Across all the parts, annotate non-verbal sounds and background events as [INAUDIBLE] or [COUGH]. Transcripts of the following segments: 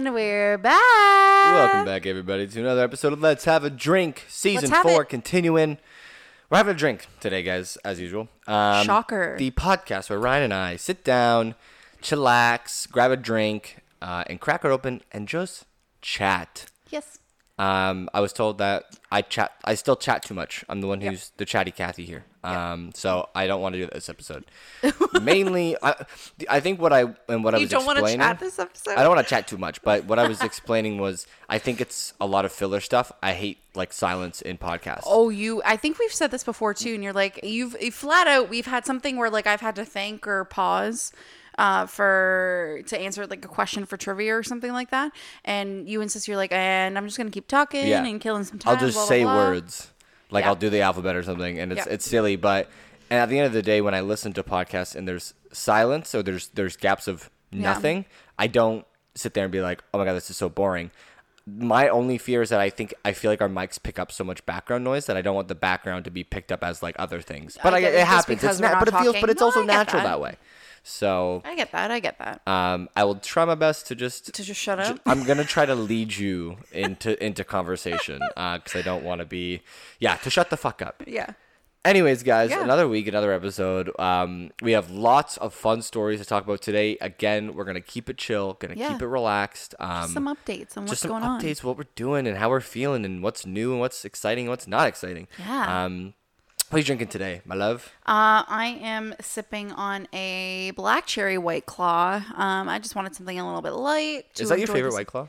And we're back. Welcome back, everybody, to another episode of Let's Have a Drink, season have four, it. continuing. We're having a drink today, guys, as usual. Um, Shocker. The podcast where Ryan and I sit down, chillax, grab a drink, uh, and crack it open and just chat. Yes. Um, I was told that I chat. I still chat too much. I'm the one who's the chatty Cathy here. Um, so I don't want to do this episode. [LAUGHS] Mainly, I, I think what I and what I You was don't want to explaining. chat this episode? I don't want to chat too much, but what I was explaining was I think it's a lot of filler stuff. I hate like silence in podcasts. Oh, you. I think we've said this before too, and you're like, you've flat out. We've had something where like I've had to thank or pause uh, for to answer like a question for trivia or something like that, and you insist you're like, and I'm just gonna keep talking Yeah. and killing some time. I'll just blah, blah, say blah." words. Like Yeah. I'll do the alphabet or something, and it's Yeah. it's silly, but and at the end of the day, when I listen to podcasts and there's silence or there's there's gaps of nothing, I don't sit there and be like, oh my god, this is so boring. My only fear is that I think I feel like our mics pick up so much background noise that I don't want the background to be picked up as like other things. But I I get it, it, just happens. because It's we're not, not but it feels, talking. but it's No, also I get natural that. that way. So I get that. I get that. um, I will try my best to just to just shut up. I'm gonna try to lead you into into conversation because I don't want to be yeah to shut the fuck up. yeah. Anyways, guys, Yeah. another week, another episode. Um, we have lots of fun stories to talk about today. Again, we're gonna keep it chill, gonna Yeah. keep it relaxed. Um, some updates on what's just some going on. updates, what we're doing, and how we're feeling, and what's new, and what's exciting, and what's not exciting. Yeah. Um, what are you drinking today, my love? Uh, I am sipping on a black cherry white claw. Um, I just wanted something a little bit light. to Is that your favorite this- White Claw?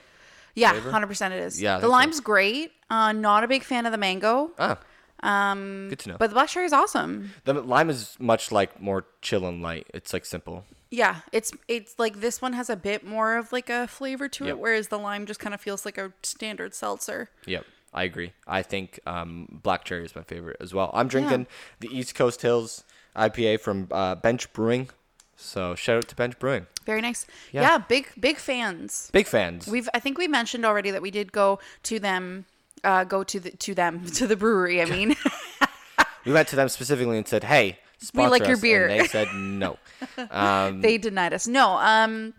Yeah, hundred percent. It is. Yeah, the so. lime's great. Uh, not a big fan of the mango, Ah, um, good to know. but the black cherry is awesome. the lime is much like more chill and light. It's like simple. Yeah, it's it's like this one has a bit more of like a flavor to Yep. it, whereas the lime just kind of feels like a standard seltzer. Yep, I agree. I think um, black cherry is my favorite as well. I'm drinking the East Coast Hills IPA from uh, Bench Brewing. So shout out to Bench Brewing. Very nice. Yeah. Yeah, big big fans. Big fans. We've I think we mentioned already that we did go to them, uh, go to the to them [LAUGHS] to the brewery. I mean. [LAUGHS] [LAUGHS] we went to them specifically and said, "Hey, sponsor like your beer. And they said no. Um, they denied us. No, um,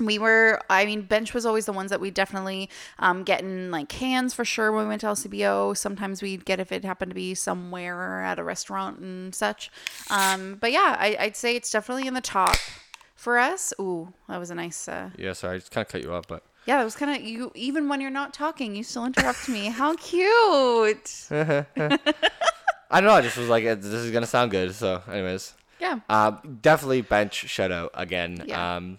we were. I mean, bench was always the ones that we definitely um get in like cans for sure when we went to LCBO. Sometimes we'd get if it happened to be somewhere at a restaurant and such. Um, but yeah, I, I'd say it's definitely in the top for us. Ooh, that was a nice. Uh, yeah, sorry, I just kind of cut you off, but yeah, that was kind of you. Even when you're not talking, you still interrupt me. How cute. [LAUGHS] I don't know. I just was like, "Uh, this is gonna sound good. So, anyways, Yeah. um, definitely Bench shout out again. Yeah. Um,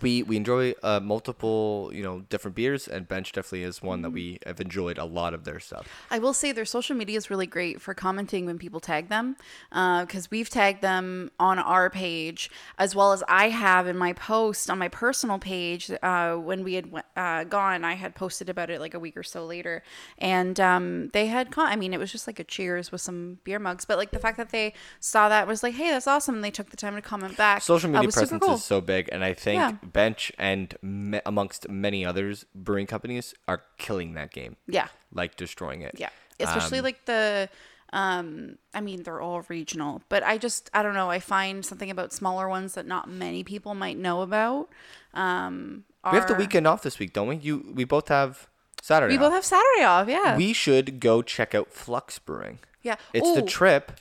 we we enjoy uh, multiple you know different beers, and Bench definitely is one Mm-hmm. that we have enjoyed a lot of their stuff. I will say their social media is really great for commenting when people tag them, because we've tagged them on our page as well as I have in my post on my personal page. Uh, when we had uh, gone, I had posted about it like a week or so later, and um, they had. Con- I mean, it was just like a cheers with some beer mugs, but like the fact that they saw that was like, hey, that's awesome, and they took the time to comment back. Social uh, media presence cool. is so big, and I think Yeah. Bench and me- amongst many others brewing companies are killing that game, yeah. like destroying it. Yeah, especially Um, like the. Um, I mean, they're all regional, but I just I don't know. I find something about smaller ones that not many people might know about. Um, we have the weekend off this week, don't we? You we both have Saturday. We both have Saturday off. Yeah. We should go check out Flux Brewing. yeah. It's the trip.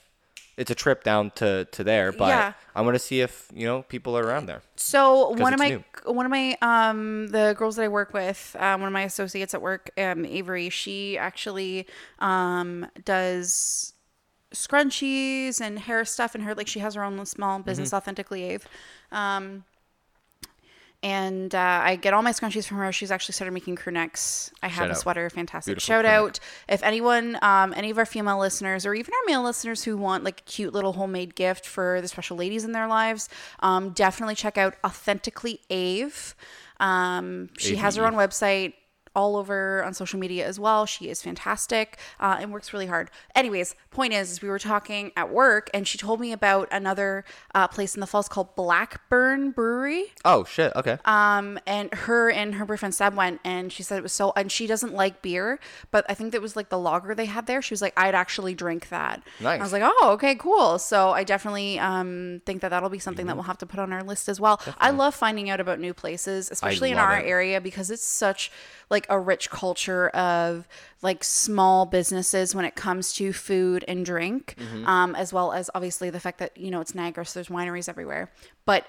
It's a trip down to to there, but Yeah. I want to see if you know people are around there. So one of my one of my um the girls that I work with, um, one of my associates at work, um, Avery, she actually um does scrunchies and hair stuff and her like she has her own small business authentically Ave. Um and uh, I get all my scrunchies from her. She's actually started making crew necks. I have Shout a out. sweater, fantastic. Beautiful Shout out if anyone, um, any of our female listeners or even our male listeners who want like a cute little homemade gift for the special ladies in their lives, um, definitely check out Authentically Ave. Um, she has her own website. All over on social media as well. She is fantastic uh, and works really hard. Anyways, point is, is we were talking at work and she told me about another uh, place in the falls called Blackburn Brewery. Oh shit. Okay. Um, and her and her boyfriend Seb went, and she said it was so. And she doesn't like beer, but I think that was like the lager they had there. She was like, I'd actually drink that. Nice. I was like, oh, okay, cool. So I definitely um think that that'll be something Mm-hmm. that we'll have to put on our list as well. I love finding out about new places, especially in our it. area because it's such like a rich culture of like small businesses when it comes to food and drink, Mm-hmm. um, as well as obviously the fact that you know it's Niagara, so there's wineries everywhere, but.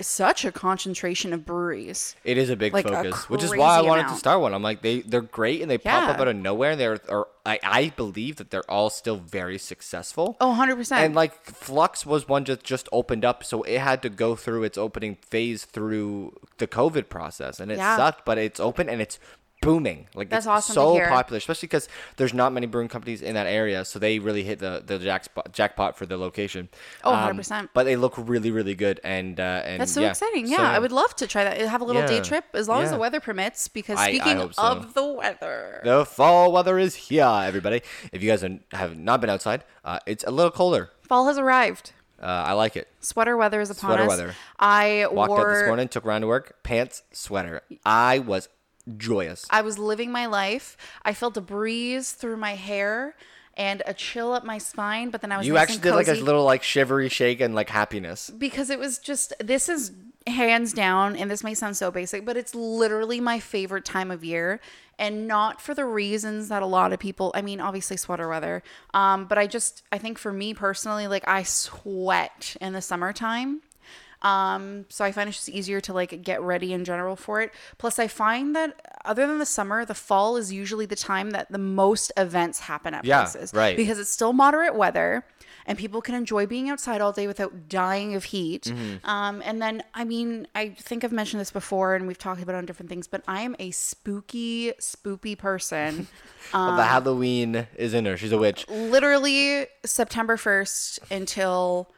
Such a concentration of breweries. It is a big Like a focus, which is why I wanted to start one. I'm like they they're great and they pop up out of nowhere. And they're are I I believe that they're all still very successful. Oh, 100%. And like Flux was one that just opened up, so it had to go through its opening phase through the COVID process, and it Yeah. sucked. But it's open and it's booming. Like That's it's awesome to so hear. popular, especially because there's not many brewing companies in that area, so they really hit the the jackpot jackpot for the location. Oh, Um, 100%. But they look really really good, and uh, and That's so yeah. exciting. So, Yeah, I would love to try that. Have a little day trip as long as the weather permits. Because I- I speaking hope so. of the weather, The fall weather is here, everybody. If you guys have not been outside, uh, it's a little colder. fall has arrived. Uh, I like it. Sweater weather is upon Sweater us. weather. I Walked wore. out this morning, took around to work, pants, sweater. I was joyous. I was living my life. I felt a breeze through my hair and a chill up my spine. But then I was You nice actually did like a little like shivery shake and like happiness. because it was just this is hands down and this may sound so basic but it's literally my favorite time of year and not for the reasons that a lot of people i mean obviously sweater weather um but i just i think for me personally like i sweat in the summertime um so i find it's just easier to like get ready in general for it plus i find that other than the summer the fall is usually the time that the most events happen at Yeah, places right. because it's still moderate weather and people can enjoy being outside all day without dying of heat. Mm-hmm. Um, and then, I mean, I think I've mentioned this before and we've talked about it on different things, but I am a spooky, spoopy person. [LAUGHS] the Halloween is in her. She's a witch. Literally September 1st until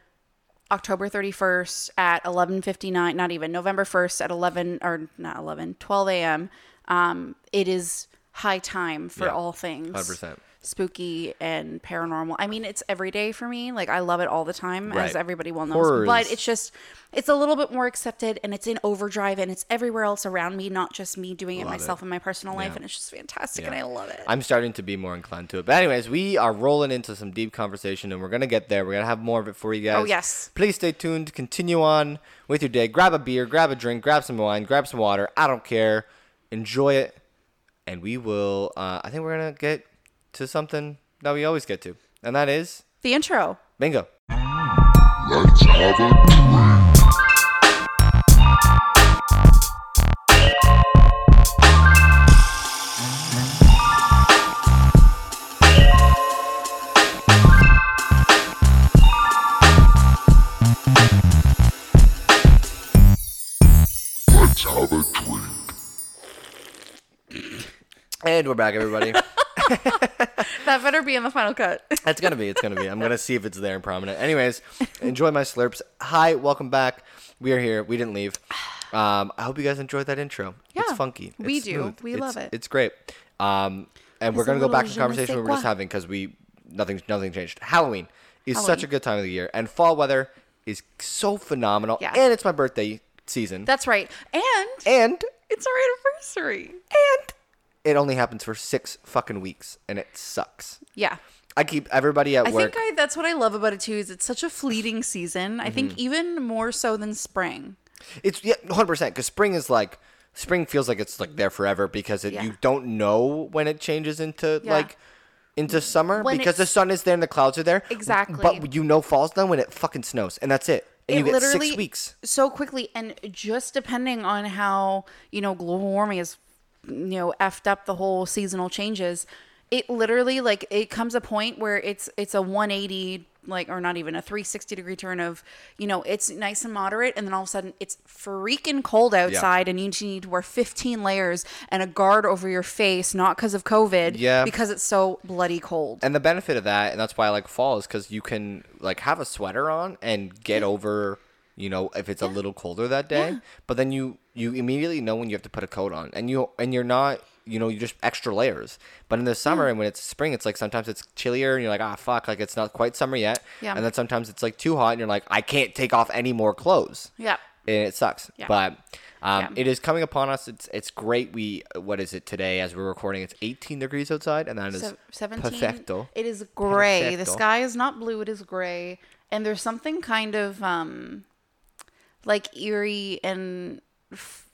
October 31st at 11:59, not even November 1st at 11 or not 11, 12 a.m. Um, it is high time for Yeah, all things 100%. Spooky and paranormal. I mean, it's every day for me. Like I love it all the time, Right. as everybody well knows. Horror But it's just it's a little bit more accepted, and it's in overdrive, and it's everywhere else around me, not just me doing it Love myself it. in my personal life, Yeah. and it's just fantastic, and I love it. I'm starting to be more inclined to it. But anyways, we are rolling into some deep conversation and we're gonna get there. We're gonna have more of it for you guys. Oh, yes. Please stay tuned. Continue on with your day. Grab a beer, grab a drink, grab some wine, grab some water. I don't care. Enjoy it. And we will uh, I think we're gonna get to something that we always get to. And that is the intro. bingo. Let's have a drink. Let's have a drink. And we're back, everybody. [LAUGHS] That better be in the final cut. It's gonna be. It's gonna be. I'm gonna see if it's there and prominent. Anyways, enjoy my slurps. Hi, welcome back. We are here. We didn't leave. Um, I hope you guys enjoyed that intro. Yeah, It's funky. we It's do. smooth. We It's- love it. It's great. Um, and we're gonna go back to the je ne sais conversation we were just having because we nothing nothing changed. Halloween is such a good time of the year, and fall weather is so phenomenal. Yeah. And it's my birthday season. That's right, and and it's our anniversary. and it only happens for six fucking weeks, and it sucks. Yeah. I keep everybody at I work. think I, that's what I love about it too. Is it's such a fleeting season. I Mm-hmm. think even more so than spring. It's yeah, hundred percent. Because spring is like spring feels like it's like there forever because it, Yeah. you don't know when it changes into Yeah. like into summer When because the sun is there and the clouds are there. Exactly. But you know fall's done when it fucking snows and that's it. And it you get literally six weeks. so quickly and just depending on how you know global warming is you know effed up the whole seasonal changes it literally like it comes a point where it's it's a 180 like or not even a 360 degree turn of you know it's nice and moderate and then all of a sudden it's freaking cold outside and you need to wear 15 layers and a guard over your face not because of covid Yeah. because it's so bloody cold. And the benefit of that, and that's why I like fall, is because you can like have a sweater on and get over you know, if it's a little colder that day. But then you you immediately know when you have to put a coat on, and you and you're not, you know, you just extra layers. But in the summer and when it's spring, it's like sometimes it's chillier, and you're like, ah, fuck, like it's not quite summer yet. Yeah. And then sometimes it's like too hot, and you're like, I can't take off any more clothes Yeah. and it sucks. Yeah. But um, Yeah. it is coming upon us. It's it's great. We what is it today as we're recording? It's 18 degrees outside, and that is Se- 17 perfecto. it is gray the sky is not blue it is gray and there's something kind of um like eerie and f-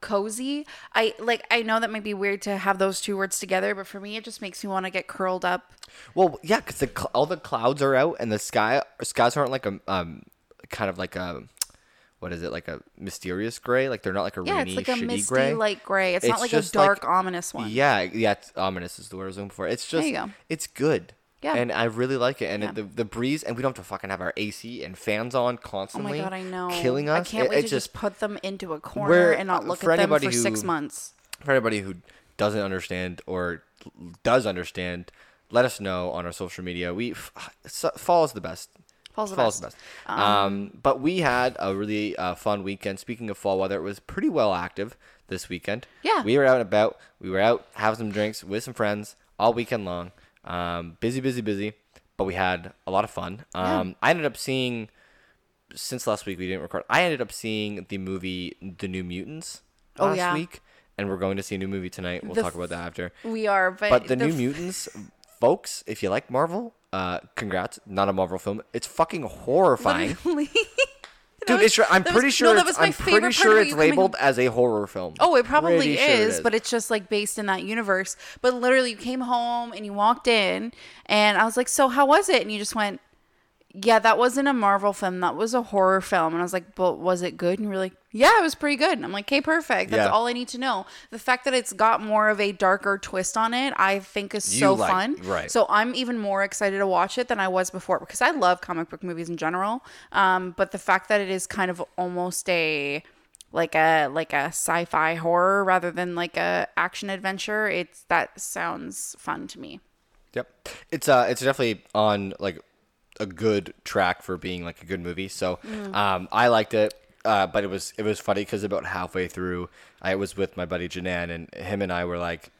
cozy i like i know that might be weird to have those two words together but for me it just makes me want to get curled up Well, yeah, because the cl- all the clouds are out, and the sky skies aren't like a um kind of like a what is it like a mysterious gray? Like they're not like a yeah rainy, it's like a misty gray. light gray it's, It's not like a just like- dark ominous one Yeah, yeah, it's ominous is the word I was looking for. It's just it's good. Yeah. And I really like it. And Yeah. it, the the breeze, and we don't have to fucking have our AC and fans on constantly. Oh my god, I know. Killing us. I can't It- wait it to just, put them into a corner and not look for at them anybody for six months. for anybody who doesn't understand or does understand, let us know on our social media. We [SIGHS] fall is the best. Fall's the Fall's best. the best. Um, but we had a really uh, fun weekend. Speaking of fall weather, it was pretty well active this weekend. Yeah. we were out and about. We were out having some drinks with some friends all weekend long. Um, busy, busy, busy. But we had a lot of fun. Um, I ended up seeing since last week we didn't record. I ended up seeing the movie The New Mutants Oh, last yeah. week, and we're going to see a new movie tonight. We'll The talk about that after. We are, but, But the, New f- Mutants, folks, if you like Marvel, uh, congrats. Not a Marvel film. It's fucking horrifying. Literally. [LAUGHS] Dude, was- it's, I'm that was- pretty no, sure that it's, was my I'm favorite pretty sure it's labeled as a horror film. Oh, it probably is, sure it is, but it's just like based in that universe. But literally, you came home and you walked in, and I was like, "So how was it?" And you just went, "Yeah, that wasn't a Marvel film. That was a horror film." And I was like, "But was it good?" And you were like, "Yeah, it was pretty good." And I'm like, "Okay, perfect. That's Yeah. all I need to know." The fact that it's got more of a darker twist on it, I think, is You so like- fun. right. So I'm even more excited to watch it than I was before because I love comic book movies in general. Um, but the fact that it is kind of almost a like a like a sci-fi horror rather than like a action adventure, it's that sounds fun to me. Yep. It's uh it's definitely on like a good track for being like a good movie. So Mm. um I liked it. Uh, but it was it was funny because about halfway through, I was with my buddy Janan, and him and I were like,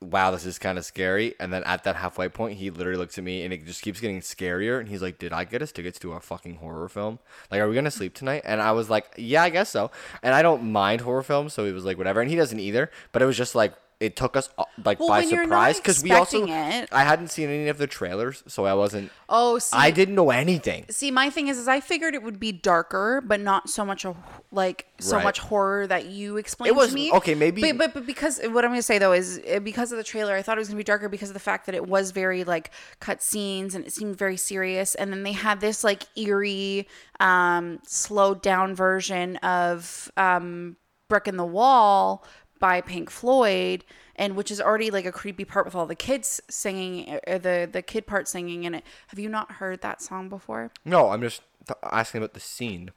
"Wow, this is kind of scary." And then at that halfway point, he literally looks at me, and it just keeps getting scarier. And he's like, "Did I get us tickets to a fucking horror film? Like, are we gonna sleep tonight?" And I was like, "Yeah, I guess so." And I don't mind horror films, so he was like, "Whatever." And he doesn't either. But it was just like it took us uh, like Well, by surprise because we also it- I hadn't seen any of the trailers, so I wasn't. Oh, see, I didn't know anything. See, my thing is, is I figured it would be darker, but not so much a like so Right. much horror that you explained It was- to me. okay, maybe- but, but but because what I'm gonna say though is uh, because of the trailer, I thought it was gonna be darker because of the fact that it was very like cut scenes and it seemed very serious, and then they had this like eerie, um, slowed down version of um, "Brick in the Wall" by Pink Floyd. And which is already like a creepy part with all the kids singing, uh, the the kid part singing in it. Have you not heard that song before? No, I'm just th- asking about the scene.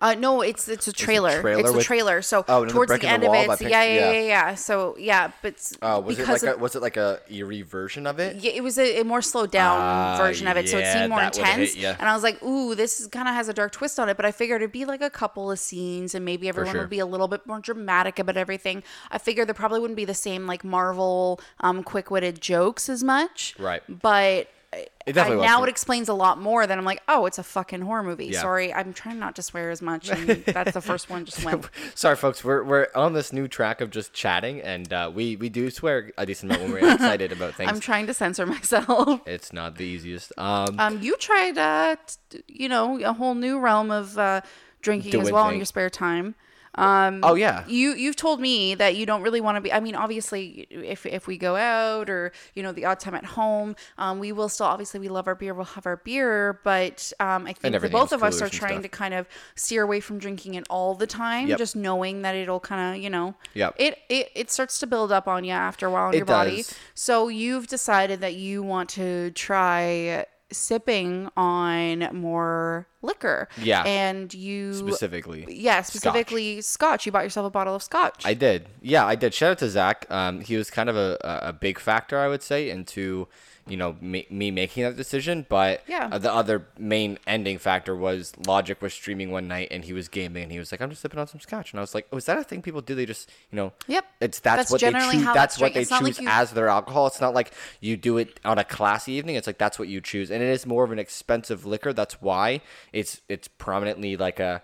Uh, no, it's it's a trailer. trailer it's a trailer. So Oh, and the towards the end the of it, it's- yeah, yeah, yeah. yeah, yeah. So yeah, but it's Oh, was it like of, a, was it like a eerie version of it? yeah, it was a, a more slowed down Ah, version of it, so it seemed more intense. hit ya. And I was like, ooh, this kind of has a dark twist on it. But I figured it'd be like a couple of scenes, and maybe everyone sure. would be a little bit more dramatic about everything. I figured there probably wouldn't be the same like Marvel um, quick witted jokes as much. Right. But. It definitely I, now it explains a lot more than I'm like, oh, it's a fucking horror movie. Yeah. Sorry, I'm trying not to swear as much, and [LAUGHS] that's the first one just went. [LAUGHS] Sorry, folks. We're we're on this new track of just chatting, and uh, we we do swear a decent amount when we're [LAUGHS] excited about things. I'm trying to censor myself. it's not the easiest. Um, Um, you tried, uh, t- you know, a whole new realm of uh, drinking as well in your spare time. Um, oh yeah. You you've told me that you don't really want to be. I mean, obviously, if if we go out or you know the odd time at home, um, we will still obviously we love our beer. We'll have our beer, but um, I think that both of us are trying stuff. to kind of steer away from drinking it all the time. Yep. Just knowing that it'll kind of you know, Yep. it, it it starts to build up on you after a while in It your body. So you've decided that you want to try sipping on more liquor. Yeah. And you Specifically. Yeah, specifically scotch. You bought yourself a bottle of scotch. I did. Yeah, I did. Shout out to Zach. Um, he was kind of a, a a big factor, I would say, into you know me, me making that decision but Yeah. uh, the other main ending factor was logic was streaming one night and he was gaming and he was like i'm just sipping on some scotch. And i was like oh is that a thing people do? They just you know Yep. it's that's, That's what they choose that's what they not like choose you- as their alcohol. It's not like you do it on a classy evening. It's like that's what you choose. And it is more of an expensive liquor. That's why it's it's prominently like a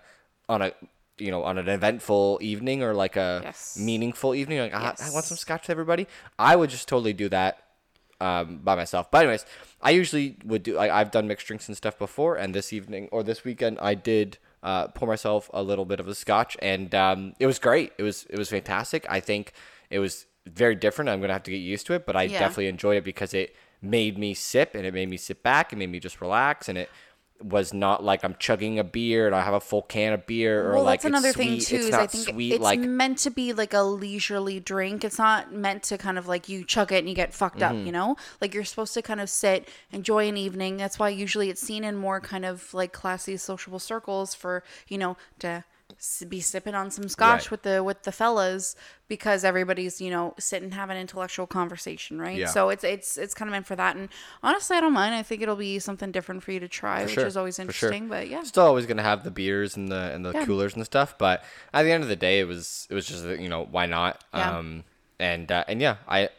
on a you know on an eventful evening or like a Yes. meaningful evening. Like I, I want some scotch everybody. I would just totally do that um, by myself. But anyways i usually would do I, i've done mixed drinks and stuff before and this evening or this weekend i did uh, pour myself a little bit of a scotch and um, it was great. It was it was fantastic. I think it was very different. I'm gonna have to get used to it but i Yeah. definitely enjoyed it because it made me sip and it made me sit back and made me just relax and it was not like I'm chugging a beer and I have a full can of beer or well, like that's another it's thing sweet. too. It's is not I think sweet it's like meant to be like a leisurely drink. It's not meant to kind of like you chug it and you get fucked Mm-hmm. up. You know, like you're supposed to kind of sit, enjoy an evening. That's why usually it's seen in more kind of like classy sociable circles for you know to be sipping on some scotch Right. with the with the fellas because everybody's you know sitting having intellectual conversation, right? Yeah. So it's it's it's kind of meant for that. And honestly, I don't mind. I think it'll be something different for you to try, which sure, is always for sure. interesting. But yeah. still always gonna have the beers and the and the Yeah. coolers and stuff. But at the end of the day, it was it was just you know why not? Yeah. Um, and uh, and yeah, I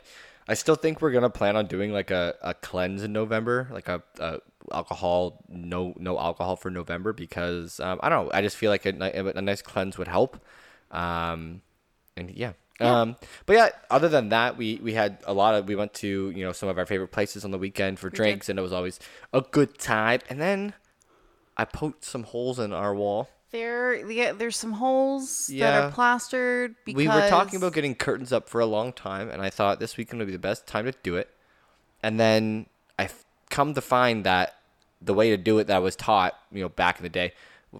I still think we're gonna plan on doing like a, a cleanse in November, like a, a alcohol no no alcohol for November because um, I don't know. I just feel like a, a nice cleanse would help. Um, and yeah. Um, but yeah, other than that, we, we had a lot of, we went to, you know, some of our favorite places on the weekend for drinks and it was always a good time. And then I poked some holes in our wall. There, yeah, there's some holes that are plastered because We were talking about getting curtains up for a long time, and I thought this weekend would be the best time to do it. And then I f- come to find that the way to do it that I was taught, you know, back in the day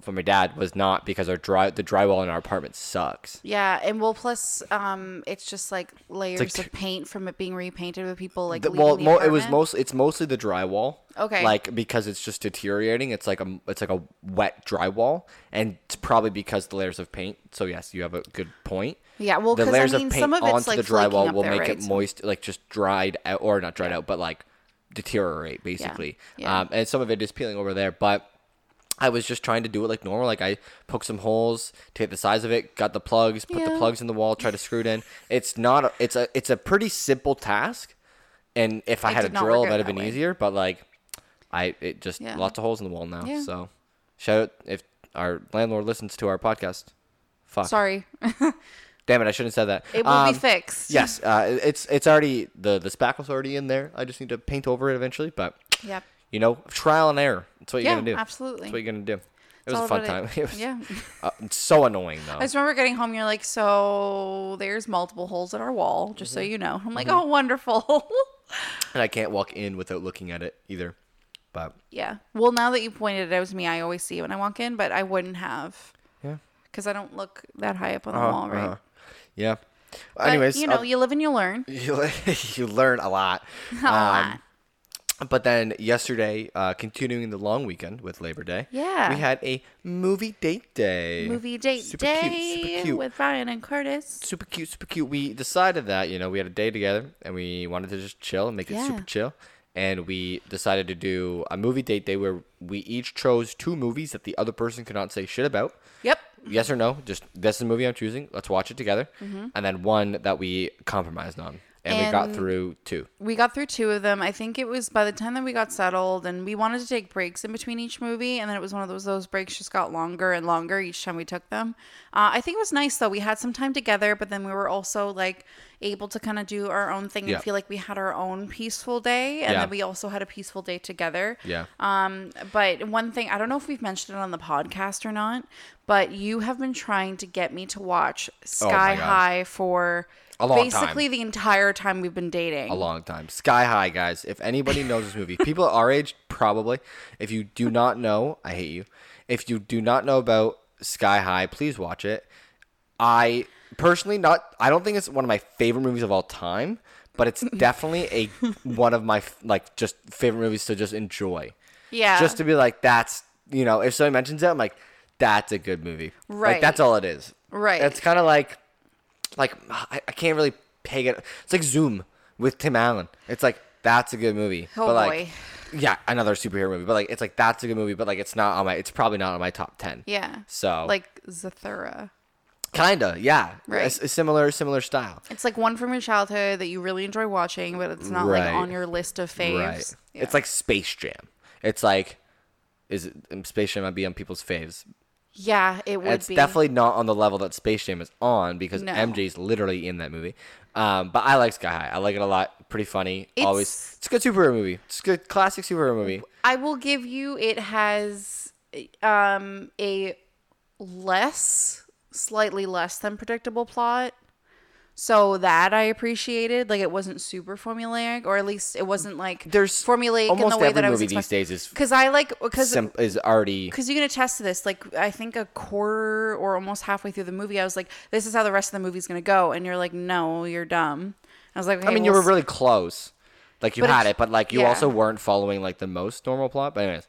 from my dad was not because our dry the drywall in our apartment sucks. Yeah, and well, plus, um, it's just like layers t- of paint from it being repainted with people like The- well, mo- it was mostly it's mostly the drywall. Okay. Like because it's just deteriorating. It's like a it's like a wet drywall, and it's probably because the layers of paint. So yes, you have a good point. Yeah, well, the 'cause, I layers mean, of paint some of it's, onto like, the drywall will there, make right? it moist, like just dried out, or not dried out, but like deteriorate basically. Yeah. Um, and some of it is peeling over there, but. I was just trying to do it like normal. Like I poked some holes to get the size of it, got the plugs, put the plugs in the wall, tried to screw it in. It's not. A, it's a. It's a pretty simple task. And if I It had a drill, that'd have that been way. easier. But like, I it just Yeah. lots of holes in the wall now. Yeah. So shout out if our landlord listens to our podcast. Fuck. Sorry, [LAUGHS] Damn it! I shouldn't have said that. it will Um, be fixed. Yes, uh, it's it's already the the spackle's already in there. I just need to paint over it eventually. But Yep. you know, trial and error. That's what you're Yeah, gonna do. absolutely. That's what you're gonna do. It was a fun time. it. [LAUGHS] It was Yeah. uh, so annoying though. I just remember getting home. You're like, so there's multiple holes in our wall, just Mm-hmm. so you know. I'm like, oh, wonderful. [LAUGHS] and I can't walk in without looking at it either. But yeah. Well, now that you pointed it out to me, I always see it when I walk in, but I wouldn't have yeah. because I don't look that high up on the Uh-huh, wall, right? uh-huh. Yeah. But, Anyways, you know, uh, you live and you learn. [LAUGHS] you, [LAUGHS] you learn a lot. [LAUGHS] A lot. But then yesterday, uh, continuing the long weekend with Labor Day, Yeah. we had a movie date day. Movie date super day cute, super cute. with Ryan and Curtis. super cute, super cute. We decided that you know we had a day together and we wanted to just chill and make it super chill. And we decided to do a movie date day where we each chose two movies that the other person could not say shit about. Yep. Yes or no? Just this is the movie I'm choosing. Let's watch it together. Mm-hmm. And then one that we compromised on, and, we got through two. We got through two of them. I think it was by the time that we got settled and we wanted to take breaks in between each movie. And then it was one of those, those breaks just got longer and longer each time we took them. Uh, I think it was nice though. We had some time together, but then we were also like able to kind of do our own thing Yeah. and feel like we had our own peaceful day. And Yeah. then we also had a peaceful day together. Yeah. Um, but one thing, I don't know if we've mentioned it on the podcast or not, but you have been trying to get me to watch Sky Oh High for A long basically the entire time we've been dating. a long time. Sky High, guys. If anybody knows this movie, people [LAUGHS] our age probably. If you do not know, I hate you. If you do not know about Sky High, please watch it. I personally not. I don't think it's one of my favorite movies of all time, but it's [LAUGHS] definitely a one of my like just favorite movies to just enjoy. Yeah. Just to be like, that's you know, if somebody mentions it, I'm like, that's a good movie. Like Right. that's all it is. Right. It's kind of like, like I, I can't really peg it. It's like Zoom with Tim Allen. It's like that's a good movie. Oh but like, boy. yeah, another superhero movie. But like, it's like that's a good movie. But like, it's not on my. It's probably not on my top ten. Yeah. So Like Zathura. kinda, yeah, Right. A, a similar similar style. It's like one from your childhood that you really enjoy watching, but it's not like on your list of faves. Right. Yeah. It's like Space Jam. It's like, is it um, Space Jam might be on people's faves. Yeah, it would It's be. definitely not on the level that Space Jam is on because No. MJ's literally in that movie. Um, but I like Sky High. I like it a lot. Pretty funny. Always. It's- It's a good superhero movie. It's a good classic superhero movie. I will give you it has um a less slightly less than predictable plot. So that I appreciated. Like it wasn't super formulaic, or at least it wasn't like There's formulaic in the way every that I was movie these expecting. days is Because I like because sim- is already because you can attest to this. Like I think a quarter or almost halfway through the movie, I was like, "This is how the rest of the movie's gonna go," and you're like, "No, you're dumb." I was like, I okay, mean, you well, were really close. Like you But had it's- it, but like you yeah. also weren't following like the most normal plot. But anyways,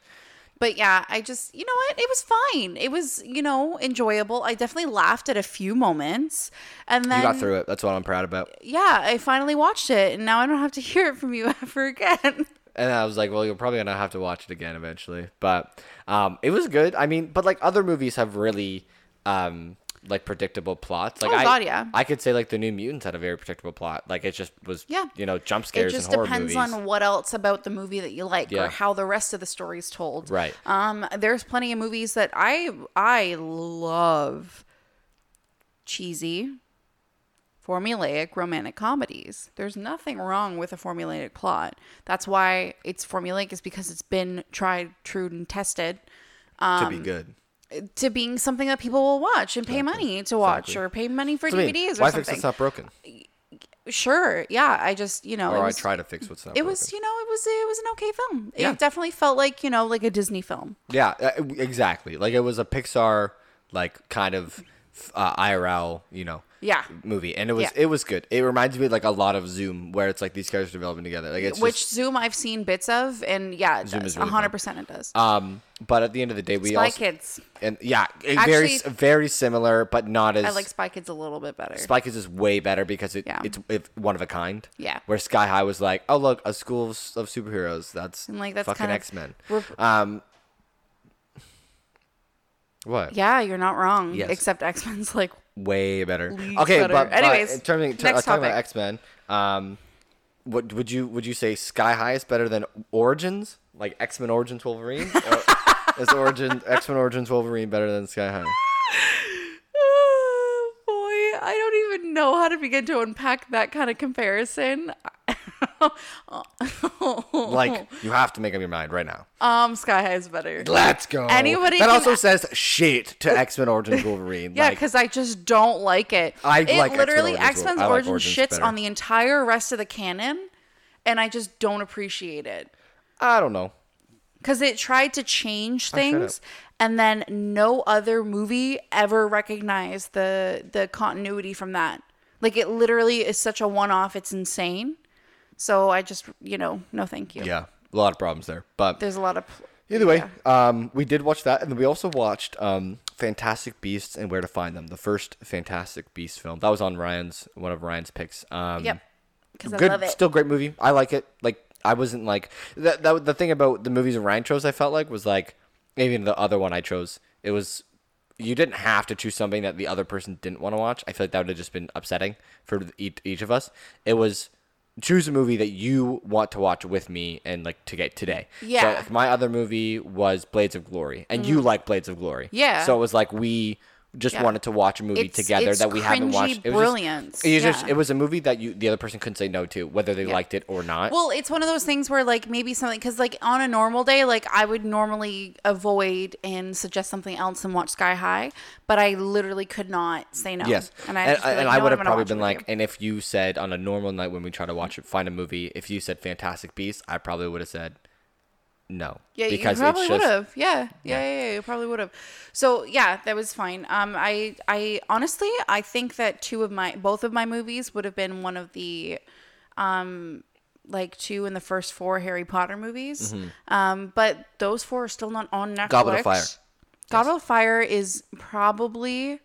But yeah, I just, you know what? It was fine. It was, you know, enjoyable. I definitely laughed at a few moments. And then you got through it. That's what I'm proud about. Yeah, I finally watched it and now I don't have to [LAUGHS] hear it from you [LAUGHS] ever again. And I was like, well, you're probably gonna have to watch it again eventually. But um, it was good. I mean, but like other movies have really um like predictable plots. Like Oh, I, God, yeah. I could say like the New Mutants had a very predictable plot. Like it just was, Yeah. you know, jump scares. It just and horror depends movies. on what else about the movie that you like Yeah. or how the rest of the story is told. Right. Um there's plenty of movies that I I love cheesy formulaic romantic comedies. There's nothing wrong with a formulaic plot. That's why it's formulaic is because it's been tried, true and tested to um, be good. To being something that people will watch and pay money to watch Exactly. or pay money for So, I mean, DVDs why or fix something. what's not broken? Sure, yeah. I just you know Or it I try to fix what's not it broken. was you know it was it was an okay film. Yeah. It definitely felt like you know like a Disney film. Yeah, exactly. Like it was a Pixar like kind of uh, IRL, you know, Yeah. movie, and it was Yeah. it was good. It reminds me like a lot of Zoom, where it's like these characters developing together. Like it's Which just, Zoom I've seen bits of, and yeah, it Zoom does. is hundred percent it does. um, but at the end of the day, we Spy also Kids. and yeah, it very very similar, but not as I like Spy Kids a little bit better. Spy Kids is way better because it, Yeah. it's it's one of a kind. Yeah. Where Sky High was like, oh look, a school of, of superheroes. That's And, like, that's fucking X Men. Um. What? yeah, you're not wrong. Yes. Except X Men's like way better. Okay, better. but, but Anyways, in terms, in ter- next talking about topic. X Men, um, what would you would you say Sky High is better than Origins, like X Men Origins Wolverine? [LAUGHS] or is Origin X Men Origins Wolverine better than Sky High? [LAUGHS] Oh, boy, I don't even know how to begin to unpack that kind of comparison. Like [LAUGHS] you have to make up your mind right now. um, Sky High is better. Let's go. Anybody that also says shit to X Men Origins Wolverine. Yeah, like, because I just don't like it. I it like literally Origins X Men's I like Origins Origins shits better. on the entire rest of the canon, and I just don't appreciate it I don't know. because it tried to change things, and then no other movie ever recognized the the continuity from that. Like it literally is such a one off. It's insane. So I just you know no thank you. Yeah, a lot of problems there, but There's a lot of Either way, um, we did watch that, and then we also watched um, Fantastic Beasts and Where to Find Them, the first Fantastic Beast film. That was on Ryan's one of Ryan's picks. Um, yep. Because I good, love it. still great movie. I like it. Like I wasn't like that. that the thing about the movies that Ryan chose, I felt like was like even the other one I chose. It was you didn't have to choose something that the other person didn't want to watch. I feel like that would have just been upsetting for each, each of us. It was choose a movie that you want to watch with me and like to get today. Yeah. So like, my other movie was Blades of Glory, and you mm. like Blades of Glory. Yeah. So it was like we just Yeah. wanted to watch a movie It's- together it's that we haven't watched. It was brilliance. Just, it was just it was a movie that you the other person couldn't say no to, whether they liked it or not. Well, it's one of those things where like maybe something because like on a normal day, like I would normally avoid and suggest something else and watch Sky High, but I literally could not say no. Yes, and I and, be and like, I would have probably been like, and if you said on a normal night when we try to watch it, find a movie, if you said Fantastic Beasts, I probably would have said no. Yeah, because you probably would have. Yeah. Yeah, yeah, yeah, you probably would have. So yeah, that was fine. Um, I, I honestly, I think that two of my, both of my movies would have been one of the, um, like two in the first four Harry Potter movies. Um, but those four are still not on Netflix. Mm-hmm. Goblet of Fire. Goblet of Fire is probably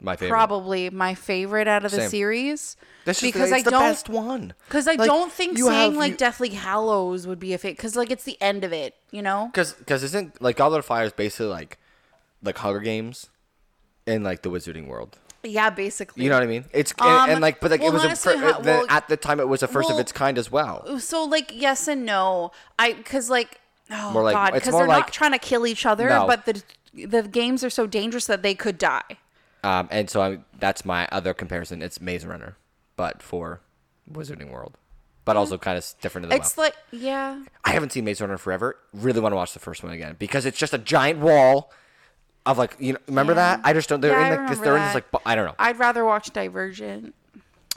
my favorite. probably my favorite out of the Same. series That's just because it's I the don't best one. because I Like, don't think you saying have- like you- Deathly Hallows would be a fit because like it's the end of it, you know. Because because isn't like Goblet of Fire is basically like like Hunger Games in like the Wizarding world. Yeah, basically. You know what I mean? It's and, Um, and like but like well, it was a fir- how- then well- at the time it was a first well- of its kind as well. so like yes and no. I because like oh More like- god it's because more they're like- not trying to kill each other, No. but the the games are so dangerous that they could die. Um, and so I, that's my other comparison. It's Maze Runner, but for Wizarding World, but also kind of different as well. It's like yeah. I haven't seen Maze Runner forever. Really want to watch the first one again because it's just a giant wall of like you know remember Yeah. that? I just don't. They're Yeah, in like this. They're in this like I don't know. I'd rather watch Divergent.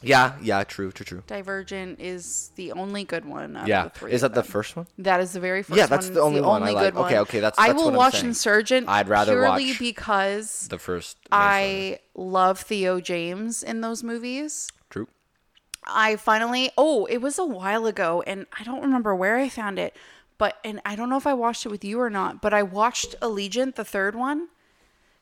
Yeah, yeah, true, true, true. Divergent is the only good one. Out Yeah, of the three is that the first one? That is the very first Yeah, that's one. the only one I like. good Okay, one. okay, that's- I that's will watch. Insurgent. I'd rather purely watch because The first. I love Theo James in those movies. true. I finally oh, it was a while ago and I don't remember where I found it, but and I don't know if I watched it with you or not, but I watched Allegiant, the third one.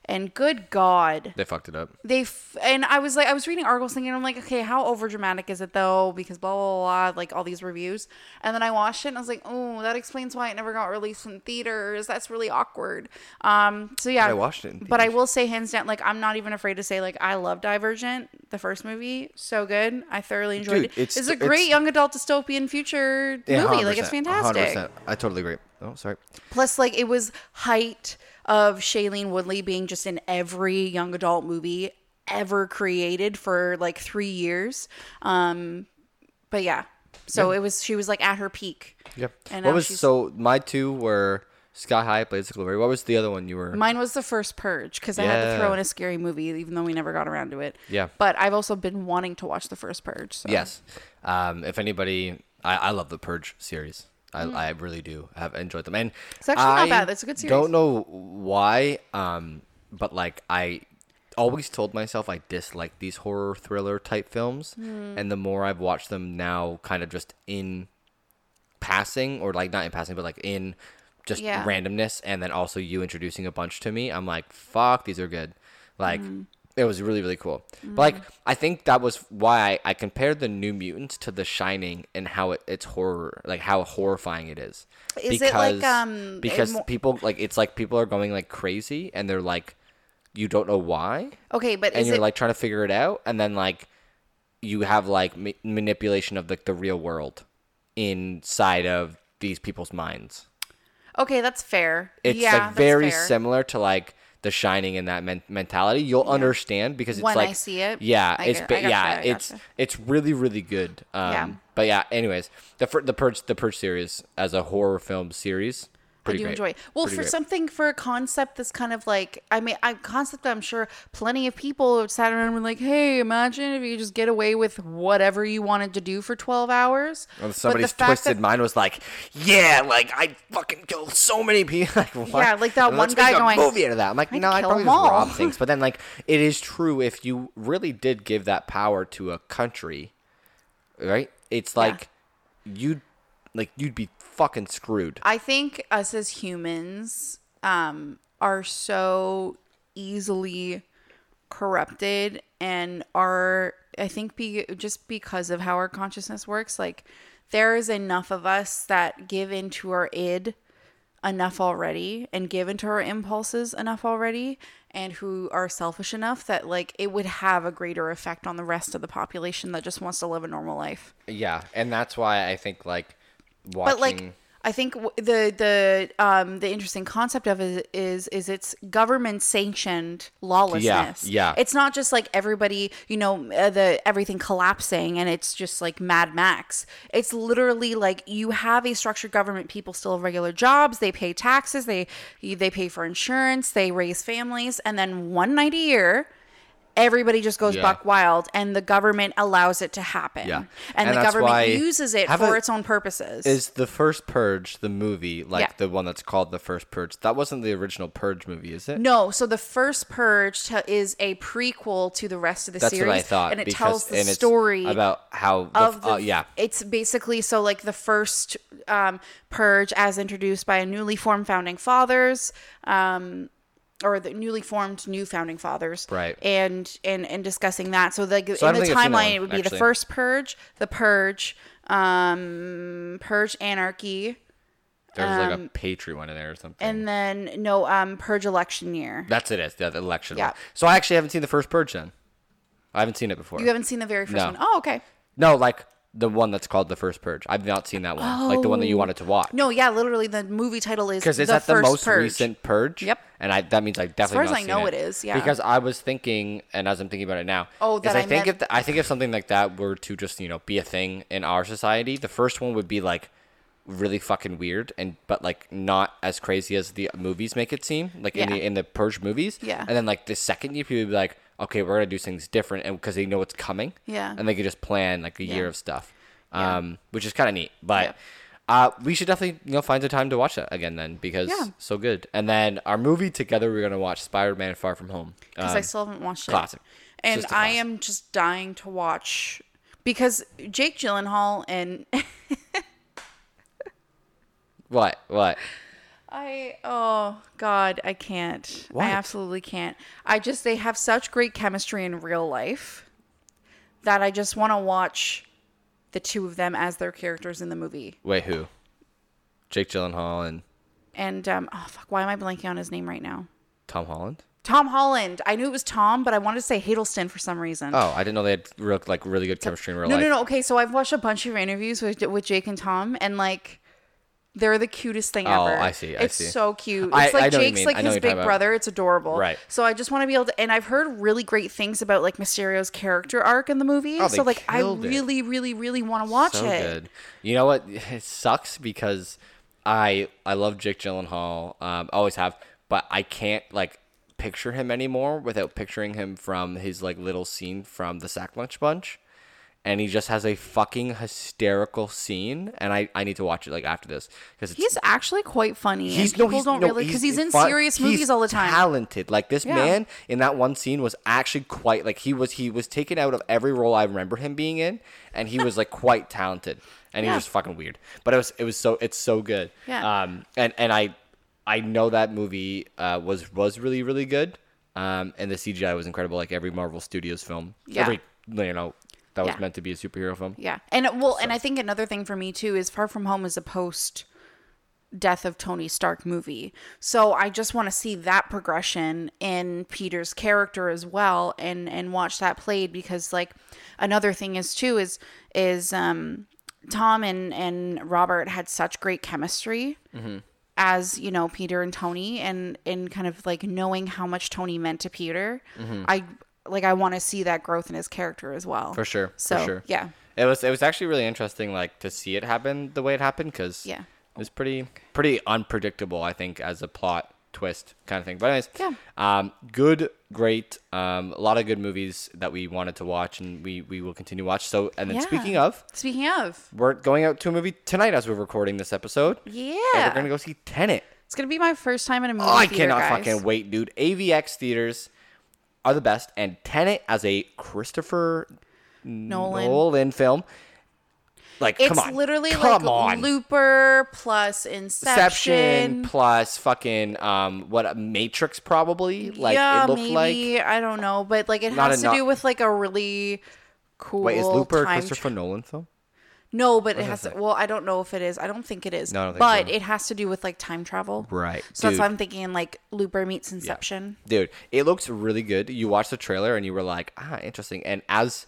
And good God, They fucked it up. they f- and I was like, I was reading articles thinking, I'm like, okay, how over dramatic is it though? Because blah blah blah, like all these reviews. And then I watched it and I was like, oh, that explains why it never got released in theaters. That's really awkward. Um, so yeah, I watched it but I will say hands down, like I'm not even afraid to say, like I love Divergent, the first movie, so good. I thoroughly enjoyed Dude, it. it's- It's, a it's- great young adult dystopian future Yeah, movie. Like it's fantastic. 100%. I totally agree. Oh, sorry. Plus, like it was height of Shailene Woodley being just in every young adult movie ever created for like three years. Um, but yeah, so it was she was like at her peak. Yep. And what was she's- so? My two were Sky High, Blades of Glory. What was the other one you were? Mine was the first Purge because I had to throw in a scary movie, even though we never got around to it. Yeah. But I've also been wanting to watch the first Purge. So. Yes. Um, if anybody, I, I love the Purge series. I, I really do. I have enjoyed them, and Mm. It's actually not I bad. It's a good series. Don't know why, um, but like I always told myself I dislike these horror thriller type films, Hmm. and the more I've watched them now, kind of just in passing, or like not in passing, but like in just Yeah. randomness, and then also you introducing a bunch to me, I'm like, fuck, these are good. Like. Mm. It was really, really cool. But like, I think that was why I, I compared the New Mutants to The Shining and how it, it's horror, like how horrifying it is. Is it like, um, because mo- people like it's like people are going like crazy and they're like, you don't know why, Okay, but and you're it like trying to figure it out, and then like you have like ma- manipulation of like the real world inside of these people's minds. okay? That's fair. It's yeah, like very fair. similar to like The Shining in that men- mentality. You'll understand because it's When like I see it, Yeah, I it's get- gotcha, yeah, it's gotcha. it's really really good. Um, Yeah. But yeah, anyways, the the purge the purge series as a horror film series. I Pretty do great. enjoy. Well, Pretty for great. something for a concept that's kind of like I mean, a concept I'm sure plenty of people sat around and were like, "Hey, imagine if you just get away with whatever you wanted to do for 12 hours." Well, But somebody's twisted that- mind was like, yeah, like I fucking killed so many people. [LAUGHS] like, what? Yeah, like that one guy going, movie out of that. I'm like, "I'd no, I probably just all." rob things. But then, like, it is true if you really did give that power to a country, right? It's like you'd like you'd be fucking screwed. I think us as humans um, are so easily corrupted and are I think be just because of how our consciousness works like there is enough of us that give into our id enough already and give into our impulses enough already and who are selfish enough that like it would have a greater effect on the rest of the population that just wants to live a normal life Yeah, and that's why I think like watching. but like I think the the um the interesting concept of it is is it's government sanctioned lawlessness. yeah. It's not just like everybody, you know, uh, the everything collapsing and it's just like Mad Max. It's literally like you have a structured government. People still have regular jobs. They pay taxes. They they pay for insurance. They raise families, and then one night a year. Everybody just goes Yeah. buck wild, and the government allows it to happen. Yeah. and, And the government uses it for a- its own purposes. is the first Purge the movie like Yeah. the one that's called the first Purge? That wasn't the original Purge movie, is it? No, so the first Purge is a prequel to the rest of the That's series, what I thought. and it because, tells the story about how the, of the. uh, yeah. it's basically so like the first um, Purge, as introduced by a newly formed founding fathers. Um, or the newly formed new founding fathers, Right. And and and discussing that. So like So in the think I've seen that timeline, it would be the first Purge, the Purge, um, Purge Anarchy, There's like a Um, Patriot one in there or something. and then no, um, Purge election year. That's it. Is the the election Yeah. one. So I actually haven't seen the first Purge then. I haven't seen it before. You haven't seen the very first No. one. Oh, okay. No, like the one that's called the first Purge. I've not seen that one. Like the one that you Oh. wanted to watch. No, yeah, literally the movie title is because the is that the most Purge. recent Purge? Yep. And I that means I definitely. As far as I know, it is, yeah. Because I was thinking, and as I'm thinking about it now, Oh, that I I think meant- if the, I think if something like that were to just you know be a thing in our society, the first one would be like really fucking weird and but like not as crazy as the movies make it seem like in the in the purge movies Yeah. and then like the second year people would be like okay we're gonna do things different and because they know it's coming Yeah. and they could just plan like a year of stuff Yeah. um which is kind of neat but Yeah. uh we should definitely you know find the time to watch that again then because Yeah. so good and then our movie together we're gonna watch spider-man far from home because Um, I still haven't watched it. classic. And I classic. am just dying to watch because Jake Gyllenhaal and [LAUGHS] what what I oh god, I can't. What? I absolutely can't. I just they have such great chemistry in real life that I just want to watch the two of them as their characters in the movie. wait who jake gyllenhaal and And um oh fuck, why am I blanking on his name right now? tom holland Tom Holland. I knew it was Tom, but I wanted to say Hiddleston for some reason. oh i didn't know they had real like really good chemistry in real No, life no, no. No. Okay, so I've watched a bunch of interviews with with Jake and Tom, and like, they're the cutest thing Oh, ever. I see, I it's see. so cute. I- It's like I know you Jake's like I his big about. brother. It's adorable. Right. So I just want to be able to, and I've heard really great things about like Mysterio's character arc in the movie. Oh, so like, I really, really, really want to watch so it. good. You know what? [SIGHS] It sucks because I I love Jake Gyllenhaal. Um, always have, but I can't like picture him anymore without picturing him from his like little scene from the Sack Lunch Bunch. And he just has a fucking hysterical scene, and I, I need to watch it like after this because He's actually quite funny. He's and no, people he's don't no, really because he's, in fun- serious he's movies all the time. Talented, like this Yeah. man in that one scene was actually quite like he was he was taken out of every role I remember him being in, and he was like quite talented, and he was just fucking weird. But it was it was so it's so good. Yeah. Um. And and I I know that movie uh was was really really good. Um. And the CGI was incredible, like every Marvel Studios film. Yeah. Every you know that was meant to be a superhero film. Yeah, and well, and I think another thing for me too is Far From Home is a post death of Tony Stark movie. So I just want to see that progression in Peter's character as well and and watch that played because like another thing is too is is um Tom and and Robert had such great chemistry. As you know, Peter and Tony, and and kind of like knowing how much Tony meant to Peter, I like I want to see that growth in his character as well. For sure. So for sure. yeah, It was it was actually really interesting, like to see it happen the way it happened, because Yeah. it was pretty pretty unpredictable. I think as a plot twist kind of thing. But anyways, Yeah. um, good, great, um, a lot of good movies that we wanted to watch, and we we will continue to watch. So, and then Yeah. speaking of, Speaking of, we're going out to a movie tonight as we're recording this episode. yeah, we're gonna go see Tenet. it's gonna be my first time in a movie Oh, I cannot guys. fucking wait, dude. AVX theaters are the best, and Tenet as a Christopher Nolan. Nolan film. Like, It's come on, literally come like on. Looper plus Inception. Inception plus fucking um what a Matrix probably like yeah, it looked maybe like. I don't know, but like it Not has to not- do with like a really cool. Wait, is Looper a time Christopher Nolan film? No, but it has to. Well, I don't know if it is. I don't think it is. No, I don't think but so. it has to do with like time travel. Right, So that's why I'm thinking like Looper meets Inception. Dude, it looks really good. You watched the trailer and you were like, ah, interesting. And as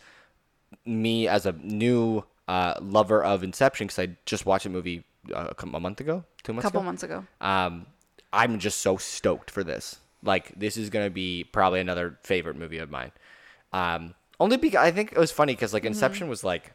me as a new uh, lover of Inception, because I just watched a movie uh, a month ago, two A months couple ago. months ago. um, I'm just so stoked for this. Like, this is gonna be probably another favorite movie of mine. Um, only because I think it was funny because Mm-hmm. like Inception was like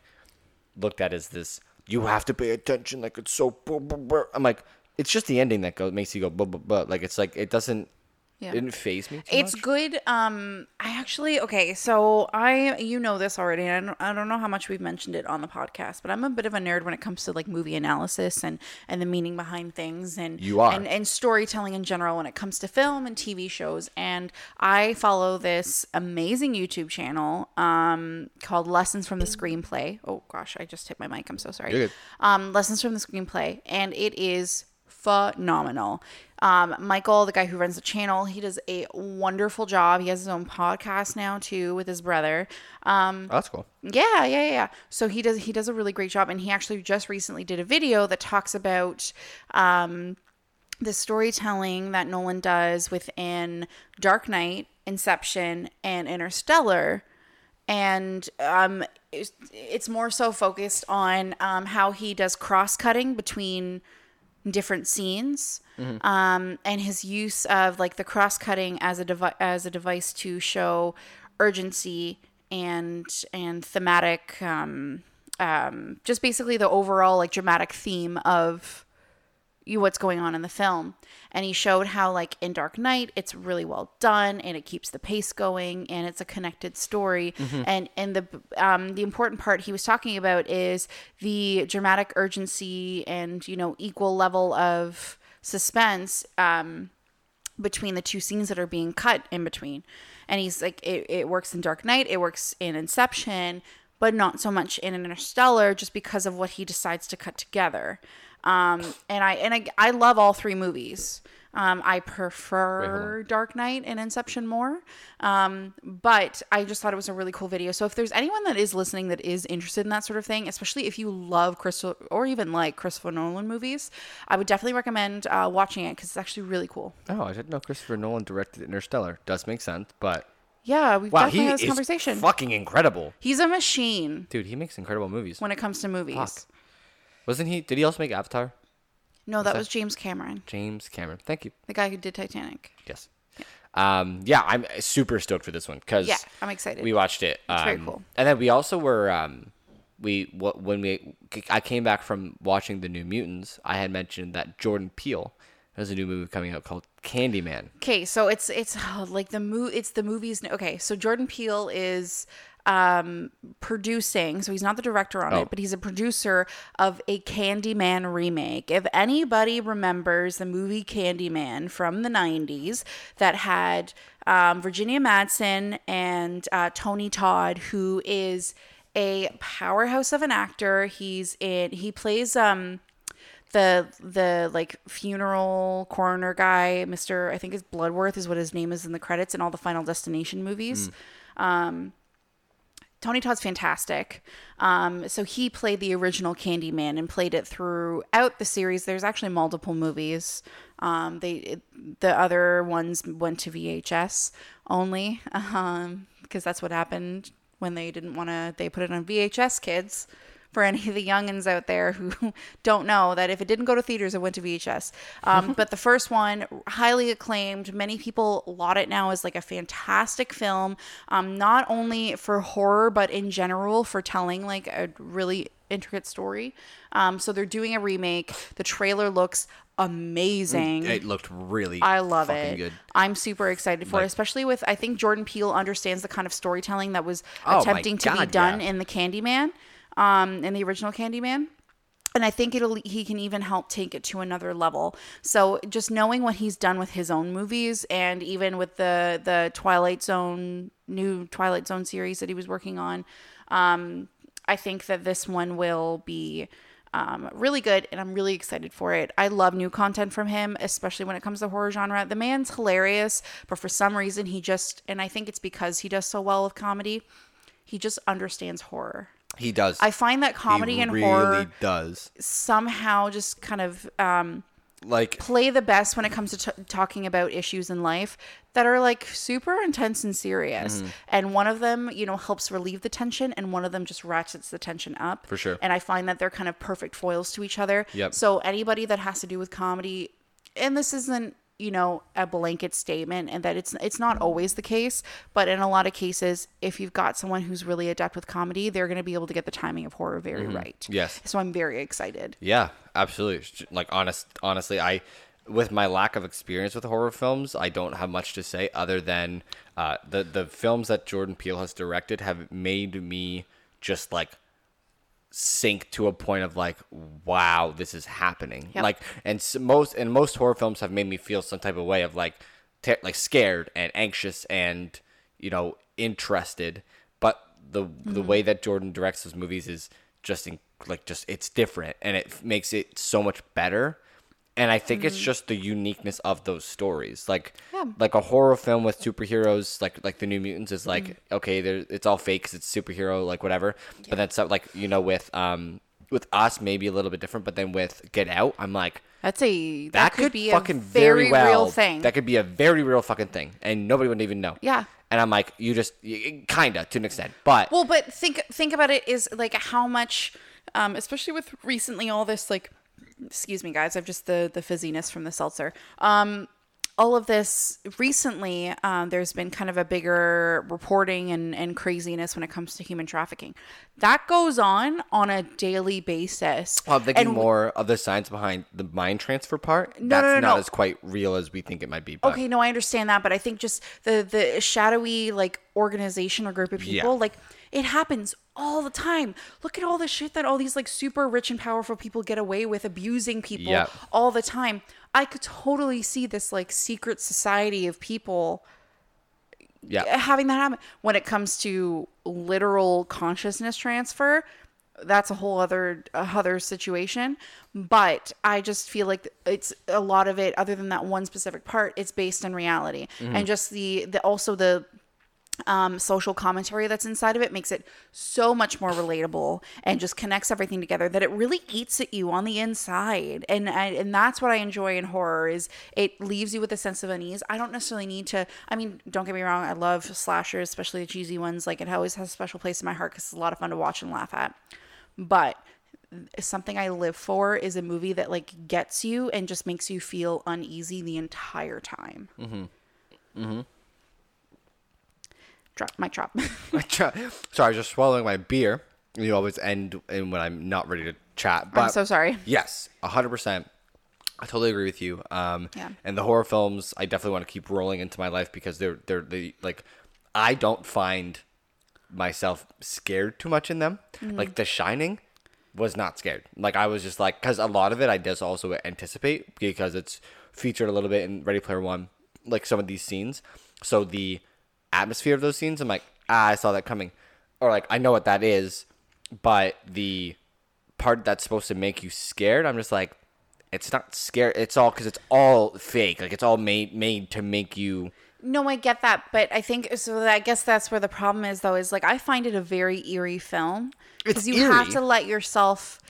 looked at as this. You have to pay attention. Like it's so. blah, blah, blah." I'm like, it's just the ending that goes makes you go. Blah, blah, blah. Like it's like it doesn't. Yeah. Didn't faze me. Too It's much. good. Um, I actually okay. So I, you know this already. I don't, I don't know how much we've mentioned it on the podcast, but I'm a bit of a nerd when it comes to like movie analysis and and the meaning behind things and You are. and and storytelling in general when it comes to film and TV shows. And I follow this amazing YouTube channel um called Lessons from the Screenplay. Oh gosh, I just hit my mic. I'm so sorry. Um, Lessons from the Screenplay, and it is phenomenal. Um, Michael, the guy who runs the channel, he does a wonderful job. He has his own podcast now too with his brother. Um, Oh, that's cool. yeah, yeah, yeah. So he does he does a really great job, and he actually just recently did a video that talks about um, the storytelling that Nolan does within Dark Knight, Inception, and Interstellar, and um, it's, it's more so focused on um, how he does cross cutting between different scenes um, and his use of like the cross cutting as a devi- as a device to show urgency and and thematic um, um, just basically the overall like dramatic theme of you what's going on in the film and he showed how like in dark knight it's really well done and it keeps the pace going and it's a connected story and and the um the important part he was talking about is the dramatic urgency and you know equal level of suspense um between the two scenes that are being cut in between. And he's like, it, it works in Dark Knight, it works in Inception, but not so much in Interstellar just because of what he decides to cut together. Um, and I and I, I love all three movies. Um, I prefer Dark Knight and Inception more, um, but I just thought it was a really cool video. So if there's anyone that is listening that is interested in that sort of thing, especially if you love Crystal or even like Christopher Nolan movies, I would definitely recommend uh, watching it because it's actually really cool. Oh, I didn't know Christopher Nolan directed Interstellar. Does make sense, but Yeah, we've wow, definitely he had this is conversation. fucking incredible, He's a machine dude. He makes incredible movies. when it comes to movies. Fuck. Wasn't he? Did he also make Avatar? No, that that? was James Cameron, James Cameron. Thank you. the guy who did Titanic. Yes. Um, yeah, I'm super stoked for this one because Yeah, I'm excited. we watched it. It's very um, cool. And then we also were um, we when we I came back from watching the New Mutants. I had mentioned that Jordan Peele has a new movie coming out called Candyman. Okay, so it's it's oh, like the mo- it's the movies. Okay, so Jordan Peele is um producing so he's not the director on Oh. it but he's a producer of a candyman remake if anybody remembers the movie candyman from the 90s that had um, virginia madsen and uh, tony todd who is a powerhouse of an actor he's in he plays um the the like funeral coroner guy, Mr. I think is Bludworth is what his name is in the credits in all the Final Destination movies. Um, Tony Todd's fantastic. Um, so he played the original Candyman and played it throughout the series. There's actually multiple movies. Um, they it, the other ones went to VHS only [LAUGHS] um, because that's what happened when they didn't want to. They put it on VHS, kids. For any of the youngins out there who [LAUGHS] don't know that if it didn't go to theaters, it went to VHS. Um, [LAUGHS] but the first one, highly acclaimed. Many people laud it now as like a fantastic film, um, not only for horror but in general for telling like a really intricate story. Um, so they're doing a remake. The trailer looks amazing. It looked really. I love it. Good. I'm super excited for it, especially with I think Jordan Peele understands the kind of storytelling that was Oh attempting to be done yeah. in the Candyman, um, in the original Candyman. And I think it'll he can even help take it to another level. So just knowing what he's done with his own movies and even with the the Twilight Zone new Twilight Zone series that he was working on, um, I think that this one will be um, really good, and I'm really excited for it. I love new content from him, especially when it comes to horror genre. The man's hilarious, but for some reason, he just, and I think it's because he does so well with comedy, he just understands horror. He does. I find that comedy he and really horror does. somehow just kind of um, Like play the best when it comes to t- talking about issues in life that are like super intense and serious. Mm-hmm. And one of them, you know, helps relieve the tension, and one of them just ratchets the tension up. For sure. And I find that they're kind of perfect foils to each other. Yep. So anybody that has to do with comedy, and this isn't you know a blanket statement and that it's it's not always the case but in a lot of cases if you've got someone who's really adept with comedy they're going to be able to get the timing of horror very right Mm-hmm. Yes. so i'm very excited Yeah, absolutely. Like honest, honestly, I, with my lack of experience with horror films, I don't have much to say other than uh, the the films that Jordan Peele has directed have made me just like sink to a point of like, wow, this is happening. Yep. Like, and s most and most horror films have made me feel some type of way of like, te- like scared and anxious and you know interested. But the the mm-hmm. way that Jordan directs his movies is just in, like just it's different and it f- makes it so much better. And I think it's just the uniqueness of those stories. Like Yeah. like a horror film with superheroes, like like the New Mutants is like okay, there it's all fake it's superhero, like whatever. But then uh, like you know with um with us maybe a little bit different, but then with Get Out, I'm like That's a that, that, could, could be fucking a very, well real thing. That could be a very real fucking thing, and nobody would even know. Yeah. And I'm like, you just kinda to an extent, but Well, but think think about it is like how much, um, especially with recently all this like, excuse me, guys, I've just the the fizziness from the seltzer. Um, all of this recently, um, there's been kind of a bigger reporting and, and craziness when it comes to human trafficking. That goes on on a daily basis. I'm thinking And more of the science behind the mind transfer part. No, That's no, no, not no. as quite real as we think it might be. But Okay, no, I understand that, but I think just the the shadowy like organization or group of people, Yeah. like it happens all the time. Look at all the shit that all these like super rich and powerful people get away with abusing people Yep. all the time. I could totally see this like secret society of people yeah, having that happen when it comes to literal consciousness transfer that's a whole other other situation but i just feel like it's a lot of it other than that one specific part it's based in reality mm-hmm. and just the the also the um, social commentary that's inside of it makes it so much more relatable and just connects everything together that it really eats at you on the inside and I, and that's what I enjoy in horror is it leaves you with a sense of unease. I don't necessarily need to. I mean, don't get me wrong, I love slashers, especially the cheesy ones. Like it always has a special place in my heart because it's a lot of fun to watch and laugh at. But something I live for is a movie that like gets you and just makes you feel uneasy the entire time. Mm-hmm. Mm-hmm. Drop mic drop. [LAUGHS] sorry, I was just swallowing my beer. You always end in when I'm not ready to chat. But I'm so sorry. Yes, hundred percent. I totally agree with you. Um, Yeah. And the horror films, I definitely want to keep rolling into my life because they're they're they like, I don't find myself scared too much in them. Mm-hmm. Like The Shining was not scared. Like I was just like, because a lot of it I just also anticipate because it's featured a little bit in Ready Player One, like some of these scenes. So the atmosphere of those scenes, I'm like, ah, I saw that coming, or like I know what that is, but the part that's supposed to make you scared, I'm just like, it's not scared. It's all because it's all fake. Like it's all made made to make you. No, I get that, but I think so. I guess that's where the problem is, though. Is like I find it a very eerie film because you have to let yourself.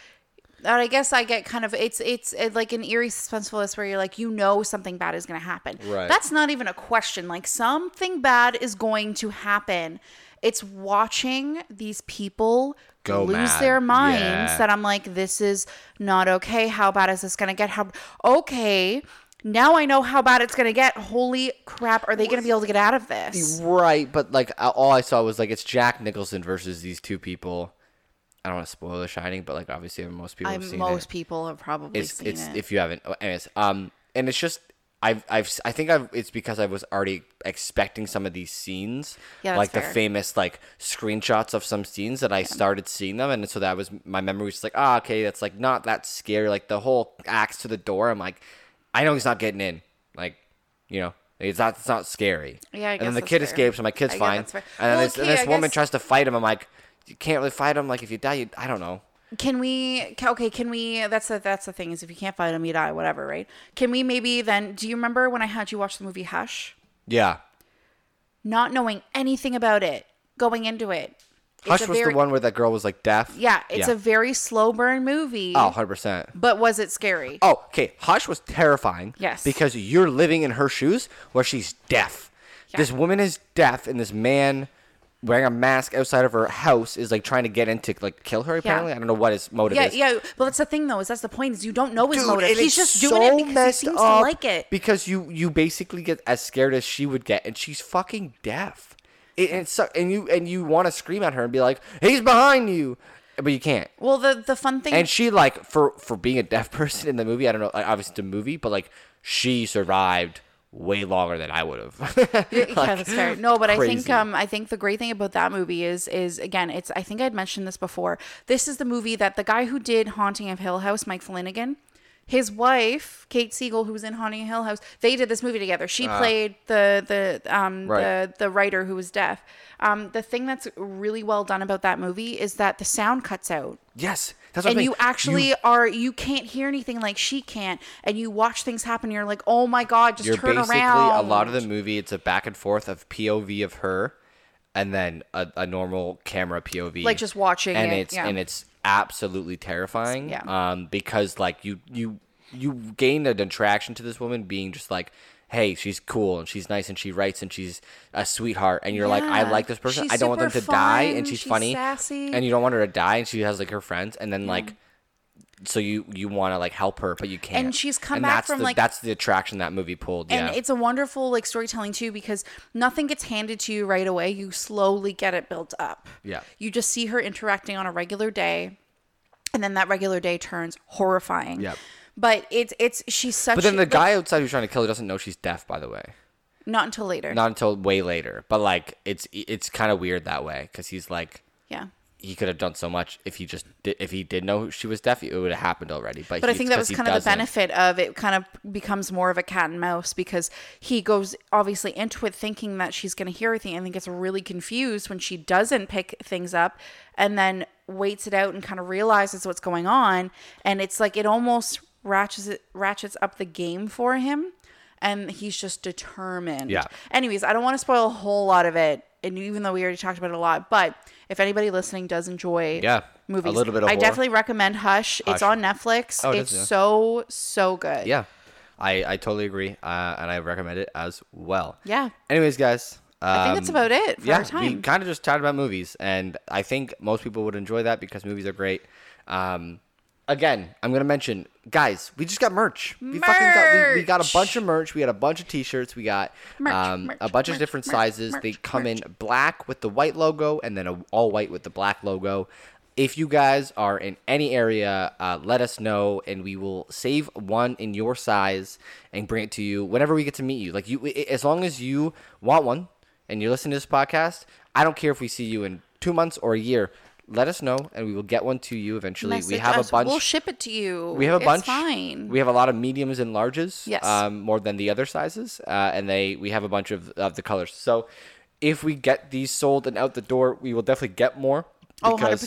And I guess I get kind of it's it's like an eerie suspensefulness where you're like you know something bad is going to happen. Right. That's not even a question. Like something bad is going to happen. It's watching these people Go lose mad. their minds Yeah. that I'm like, this is not okay. How bad is this going to get? How okay? Now I know how bad it's going to get. Holy crap! Are they going to be able to get out of this? Right, but like all I saw was like it's Jack Nicholson versus these two people. I don't want to spoil The Shining, but like obviously most people I, have seen it. most it. people have probably It's seen it's it. if you haven't. oh, Anyways, um, and it's just I've I've I think I've it's because I was already expecting some of these scenes, Yeah, like the famous like screenshots of some scenes that I started seeing them, and so that was my memory was just like, ah, okay, that's like not that scary. Like the whole axe to the door, I'm like, I know he's not getting in, like, you know. It's not. It's not scary. Yeah, I and then the kid fair. escapes. and my kid's fine. fair. And then Well, this, and this woman guess- tries to fight him. I'm like, you can't really fight them. Like if you die, you, I don't know. Can we? Okay, can we? That's the that's the thing is if you can't fight them, you die. Whatever, right? Can we maybe then? Do you remember when I had you watch the movie Hush? Yeah. Not knowing anything about it, going into it. Hush was very- the one where that girl was like deaf. Yeah, it's a very slow burn movie. Oh, 100%. But was it scary? Oh, okay. Hush was terrifying. Yes. Because you're living in her shoes where she's deaf. This woman is deaf, and this man wearing a mask outside of her house is like trying to get in to like kill her. Apparently, I don't know what his motive Yeah, is. yeah. Well, that's the thing, though. Is that's the point? Is you don't know his Dude, motive. He's just doing it because he seems to like it. Because you you basically get as scared as she would get, and she's fucking deaf. It, and, so, and you and you want to scream at her and be like, "He's behind you," but you can't. Well, the the fun thing. And she like for for being a deaf [LAUGHS] person in the movie, I don't know, like, obviously it's a movie, but like she survived way longer than I would have. [LAUGHS] [LAUGHS] yeah, that's fair. No, but I think um I think the great thing about that movie is is again it's I think I'd mentioned this before. This is the movie that the guy who did Haunting of Hill House, Mike Flanagan, his wife, Kate Siegel, who was in Haunting Hill House, they did this movie together. She played the the um Right. the the writer who was deaf. Um, the thing that's really well done about that movie is that the sound cuts out. Yes, that's what and you actually are you can't hear anything like she can't and you watch things happen you're like oh my god just you're turn basically around a lot of the movie. It's a back and forth of POV of her, and then a, a normal camera POV, Like just watching and it, it's yeah. and it's absolutely terrifying. Yeah. Um, because like you you you gain an attraction to this woman being just like. Hey, she's cool and she's nice and she writes and she's a sweetheart and you're like, I like this person. She's I don't want them to super die and she's, she's funny sassy. and you don't want her to die and she has like her friends and then like so you you want to like help her but you can't. And she's come and back that's from, the, like- that's the attraction that movie pulled and yeah. it's a wonderful like storytelling too because nothing gets handed to you right away. You slowly get it built up. Yeah. you just see her interacting on a regular day and then that regular day turns horrifying. Yeah but it's it's she's such But then the like, guy outside who's trying to kill her doesn't know she's deaf, by the way. not until later. Not until way later. But like, it's it's kind of weird that way because he's like, yeah he could have done so much if he just did, if he did know she was deaf, it would have happened already. But But I think that was kind of the benefit of it. Kind of becomes more of a cat and mouse because he goes obviously into it thinking that she's going to hear everything, and then gets really confused when she doesn't pick things up, and then waits it out and kind of realizes what's going on, and it's like it almost ratchets it ratchets up the game for him, and he's just determined. Yeah. Anyways, I don't want to spoil a whole lot of it, and even though we already talked about it a lot, but if anybody listening does enjoy Yeah, movies, a little bit of I horror. definitely recommend Hush. It's on Netflix. Oh, it it's is, yeah. so so good. Yeah, I I totally agree, uh, and I recommend it as well. Yeah. Anyways, guys. I think that's um, about it for yeah, our time. we kind of just chatted about movies, and I think most people would enjoy that because movies are great. Um, again, I'm gonna mention, guys, we just got merch. We fucking got we, we got a bunch of merch. We got a bunch of T-shirts. We got Merch, um, merch, a bunch of different merch, sizes. they come merch. in black with the white logo, and then a all white with the black logo. If you guys are in any area, uh, let us know, and we will save one in your size and bring it to you whenever we get to meet you. Like you, as long as you want one and you're listening to this podcast, I don't care if we see you in two months or a year. Let us know, and we will get one to you eventually. we have us. a bunch. We'll ship it to you. we have a It's bunch. Fine. We have a lot of mediums and larges. Yes. Um, more than the other sizes, uh, and they we have a bunch of, of the colors. So, if we get these sold and out the door, we will definitely get more. oh, 100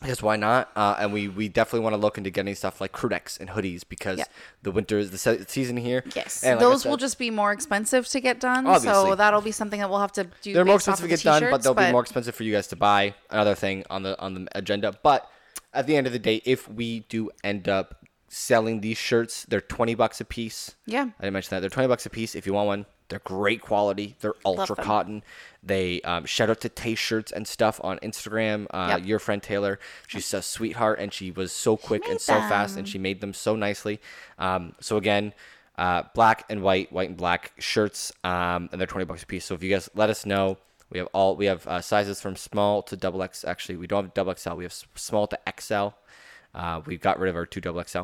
because- why not? Uh, and we, we definitely want to look into getting stuff like crew necks and hoodies because Yeah. the winter is the se- season here. Yes, and like those will just be more expensive to get done. Obviously. So that'll be something that we'll have to do. they're more expensive to get done, but they'll be more expensive for you guys to buy. Another thing on the on the agenda. But at the end of the day, if we do end up selling these shirts, they're twenty bucks a piece. Yeah. I didn't mention that. They're twenty bucks a piece if you want one. They're great quality. They're ultra cotton. They um, shout out to Taste Shirts and stuff on Instagram. Uh, Yep. Your friend Taylor, she's a sweetheart, and she was so quick and so fast, and she made them so nicely. Um, so again, uh, black and white, white and black shirts, um, and they're twenty bucks a piece. So if you guys let us know, we have all we have uh, sizes from small to double X. Actually, we don't have double XL. We have small to XL. Uh, we got rid of our two double XL.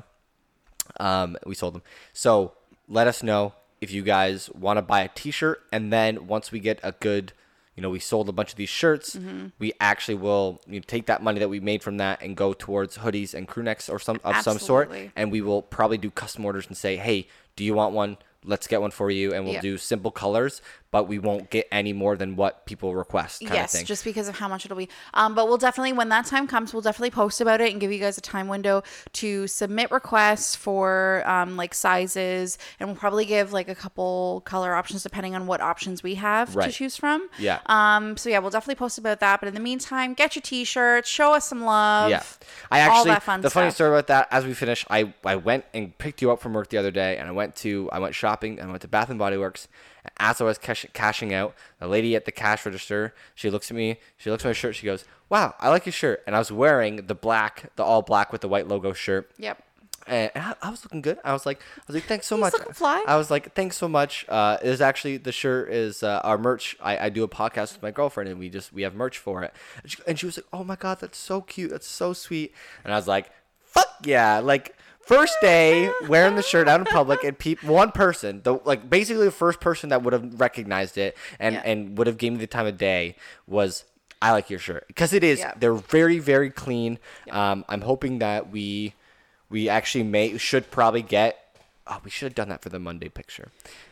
Um, we sold them. So let us know if you guys want to buy a T-shirt, and then once we get a good, you know, we sold a bunch of these shirts, Mm-hmm. we actually will you know, take that money that we made from that and go towards hoodies and crew necks or some of some sort, Absolutely. and we will probably do custom orders and say, hey, do you want one? Let's get one for you, and we'll Yeah. do simple colors, but we won't get any more than what people request. Kind yes, of thing. just because of how much it'll be. Um, but we'll definitely, when that time comes, we'll definitely post about it and give you guys a time window to submit requests for um, like sizes, and we'll probably give like a couple color options depending on what options we have to choose from. Yeah. Um. So yeah, we'll definitely post about that. But in the meantime, get your t-shirts, show us some love. Yeah, I all actually that fun the funny story about that. As we finish, I I went and picked you up from work the other day, and I went to I went shopping. and I went to Bath and Body Works. As I was cash, cashing out, the lady at the cash register, she looks at me. She looks at my shirt. She goes, "Wow, I like your shirt." And I was wearing the black, the all black with the white logo shirt. Yep. And I, I was looking good. I was like, I was like, thanks so He's much. fly. I was like, thanks so much. Uh, it is actually the shirt is uh, our merch. I, I do a podcast with my girlfriend, and we just we have merch for it. And she, and she was like, oh my god, that's so cute. That's so sweet. And I was like, fuck yeah, like. First day wearing the shirt out in public, and peop- one person, the like basically the first person that would have recognized it and Yeah. and would have given me the time of day was I like your shirt because it is. Yeah. They're very very clean. Um, I'm hoping that we we actually may should probably get. Oh, we should have done that for the Monday picture.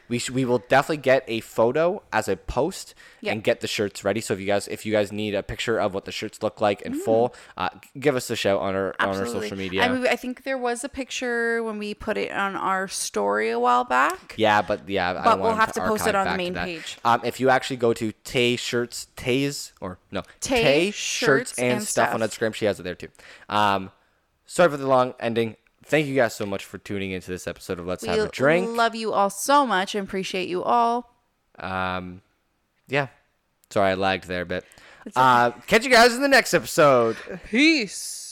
We sh- we will definitely get a photo as a post Yeah. and get the shirts ready. So if you guys if you guys need a picture of what the shirts look like in full, uh, give us a shout on our on our social media. Mm. I mean, I think there was a picture when we put it on our story a while back. Yeah, but yeah, I But we'll have to post it on the main page. Um, if you actually go to Tay Shirts, Tay's or no Tay Shirts Shirts and, and stuff on Stuff. Instagram, she has it there too. Um, sorry for the long ending. Thank you guys so much for tuning into this episode of Let's We Have a Drink. love you all so much and appreciate you all. um, yeah, sorry I lagged there a bit. Uh, catch you guys in the next episode. Peace.